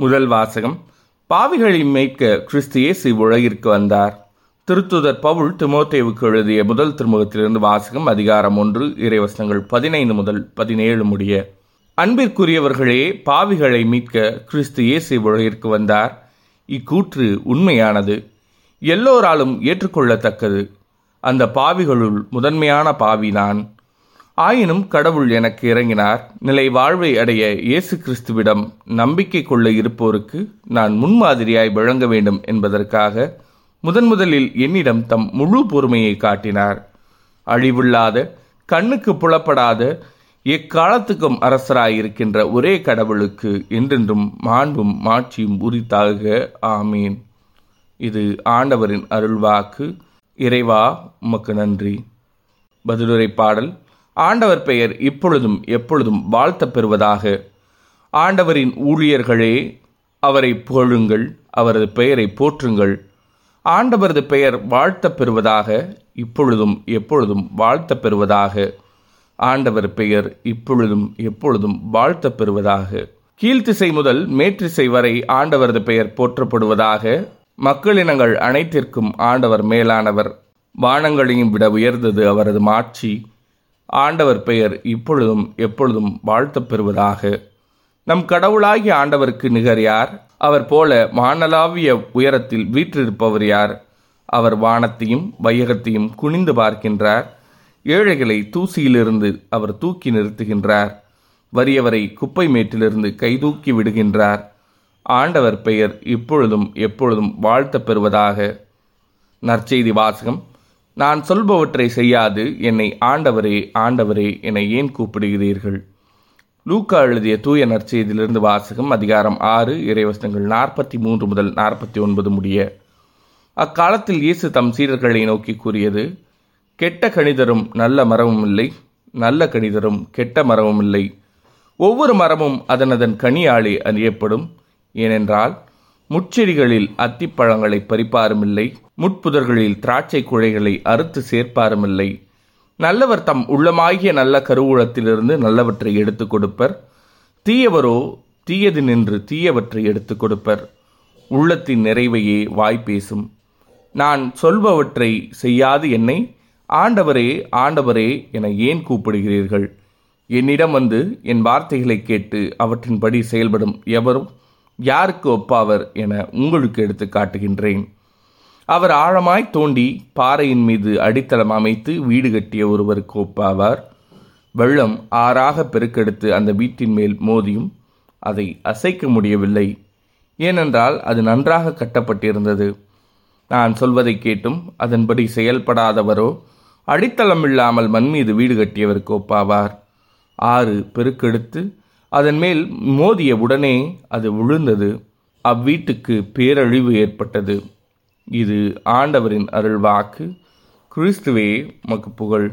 முதல் வாசகம். பாவிகளை மீட்க கிறிஸ்து இயேசு உலகிற்கு வந்தார். திருத்துதர் பவுல் திமோத்தேவுக்கு எழுதிய முதல் திருமுகத்திலிருந்து வாசகம் அதிகாரம் ஒன்று இறைவசனங்கள் பதினைந்து முதல் பதினேழு முடிய. அன்பிற்குரியவர்களே பாவிகளை மீட்க கிறிஸ்து இயேசு உலகிற்கு வந்தார். இக்கூற்று உண்மையானது. எல்லோராலும் ஏற்றுக்கொள்ளத்தக்கது. அந்த பாவிகளுள் முதன்மையான பாவி நான். ஆயினும் கடவுள் எனக்கு இறங்கினார். நிலை வாழ்வை அடைய இயேசு கிறிஸ்துவிடம் நம்பிக்கை கொள்ள இருப்போருக்கு நான் முன்மாதிரியாய் விளங்க வேண்டும் என்பதற்காக முதன் முதலில் என்னிடம் தம் முழு பொறுமையை காட்டினார். அழிவில்லாத கண்ணுக்கு புலப்படாத எக்காலத்துக்கும் அரசராயிருக்கின்ற ஒரே கடவுளுக்கு என்றென்றும் மாண்பும் மாட்சியும் உரித்தாக. ஆமீன். இது ஆண்டவரின் அருள்வாக்கு. இறைவா உமக்கு நன்றி. பதிலுரை பாடல் ஆண்டவர் பெயர் இப்பொழுதும் எப்பொழுதும் வாழ்த்தப் பெறுவதாக ஆண்டவரின் ஊழியர்களே அவரை புகழுங்கள் அவரது பெயரை போற்றுங்கள். ஆண்டவரது பெயர் வாழ்த்தப் பெறுவதாக இப்பொழுதும் எப்பொழுதும் வாழ்த்தப் பெறுவதாக ஆண்டவர் பெயர் இப்பொழுதும் எப்பொழுதும் வாழ்த்தப் பெறுவதாக கீழ்த்திசை முதல் மேற்றிசை வரை ஆண்டவரது பெயர் போற்றப்படுவதாக. மக்களினங்கள் அனைத்திற்கும் ஆண்டவர் மேலானவர். வானங்களையும் விட உயர்ந்தது அவரது மாட்சி. ஆண்டவர் பெயர் இப்பொழுதும் எப்பொழுதும் வாழ்த்தப் பெறுவதாக. நம் கடவுளாகிய ஆண்டவருக்கு நிகர் யார்? அவர் போல வானலாவிய உயரத்தில் வீற்றிருப்பவர் யார்? அவர் வானத்தையும் வையகத்தையும் குனிந்து பார்க்கின்றார். ஏழைகளை தூசியிலிருந்து அவர் தூக்கி நிறுத்துகின்றார். வறியவரை குப்பை மேட்டிலிருந்து கைதூக்கி விடுகின்றார். ஆண்டவர் பெயர் இப்பொழுதும் எப்பொழுதும் வாழ்த்தப் பெறுவதாக. நற்செய்தி வாசகம் நான் சொல்பவற்றை செய்யாது. என்னை ஆண்டவரே ஆண்டவரே என ஏன் கூப்பிடுகிறீர்கள்? லூக்கா எழுதிய தூய நற்செய்தியிலிருந்து வாசகம் அதிகாரம் ஆறு இறைவசனங்கள் நாற்பத்தி மூன்று முதல் நாற்பத்தி ஒன்பது முடிய. அக்காலத்தில் இயேசு தம் சீடர்களை நோக்கி கூறியது கெட்ட கணிதரும் நல்ல மரமும் இல்லை நல்ல கணிதரும் கெட்ட மரமும் இல்லை. ஒவ்வொரு மரமும் அதனதன் கனியாளே அறியப்படும். ஏனென்றால் முட்செடிகளில் அத்திப்பழங்களை பறிப்பாருமில்லை முட்புதர்களில் திராட்சை குழைகளை அறுத்து சேர்ப்பாருமில்லை. நல்லவர் தம் உள்ளமாகிய நல்ல கருவூலத்திலிருந்து நல்லவற்றை எடுத்துக் கொடுப்பர். தீயவரோ தீயது நின்று தீயவற்றை எடுத்துக் கொடுப்பர். உள்ளத்தின் நிறைவையே வாய் பேசும். நான் சொல்பவற்றை செய்யாது என்னை. ஆண்டவரே ஆண்டவரே என ஏன் கூப்பிடுகிறீர்கள்? என்னிடம் வந்து என் வார்த்தைகளை கேட்டு அவற்றின்படி செயல்படும் எவரும் யாருக்கு ஒப்பாவர் என உங்களுக்கு எடுத்து காட்டுகின்றேன். அவர் ஆழமாய் தோண்டி பாறையின் மீது அடித்தளம் அமைத்து வீடு கட்டிய ஒருவருக்கு ஒப்பாவார். வெள்ளம் ஆறாக பெருக்கெடுத்து அந்த வீட்டின் மேல் மோதியும் அதை அசைக்க முடியவில்லை. ஏனென்றால் அது நன்றாக கட்டப்பட்டிருந்தது. நான் சொல்வதை கேட்டும் அதன்படி செயல்படாதவரோ அடித்தளம் இல்லாமல் மண் மீது வீடு கட்டியவருக்கு ஒப்பாவார். ஆறு பெருக்கெடுத்து அதன் மேல் மோதிய உடனே அது விழுந்தது அவ்வீட்டுக்கு பேரழிவு ஏற்பட்டது. இது ஆண்டவரின் அருள் வாக்கு கிறிஸ்துவே மக்கு புகழ்.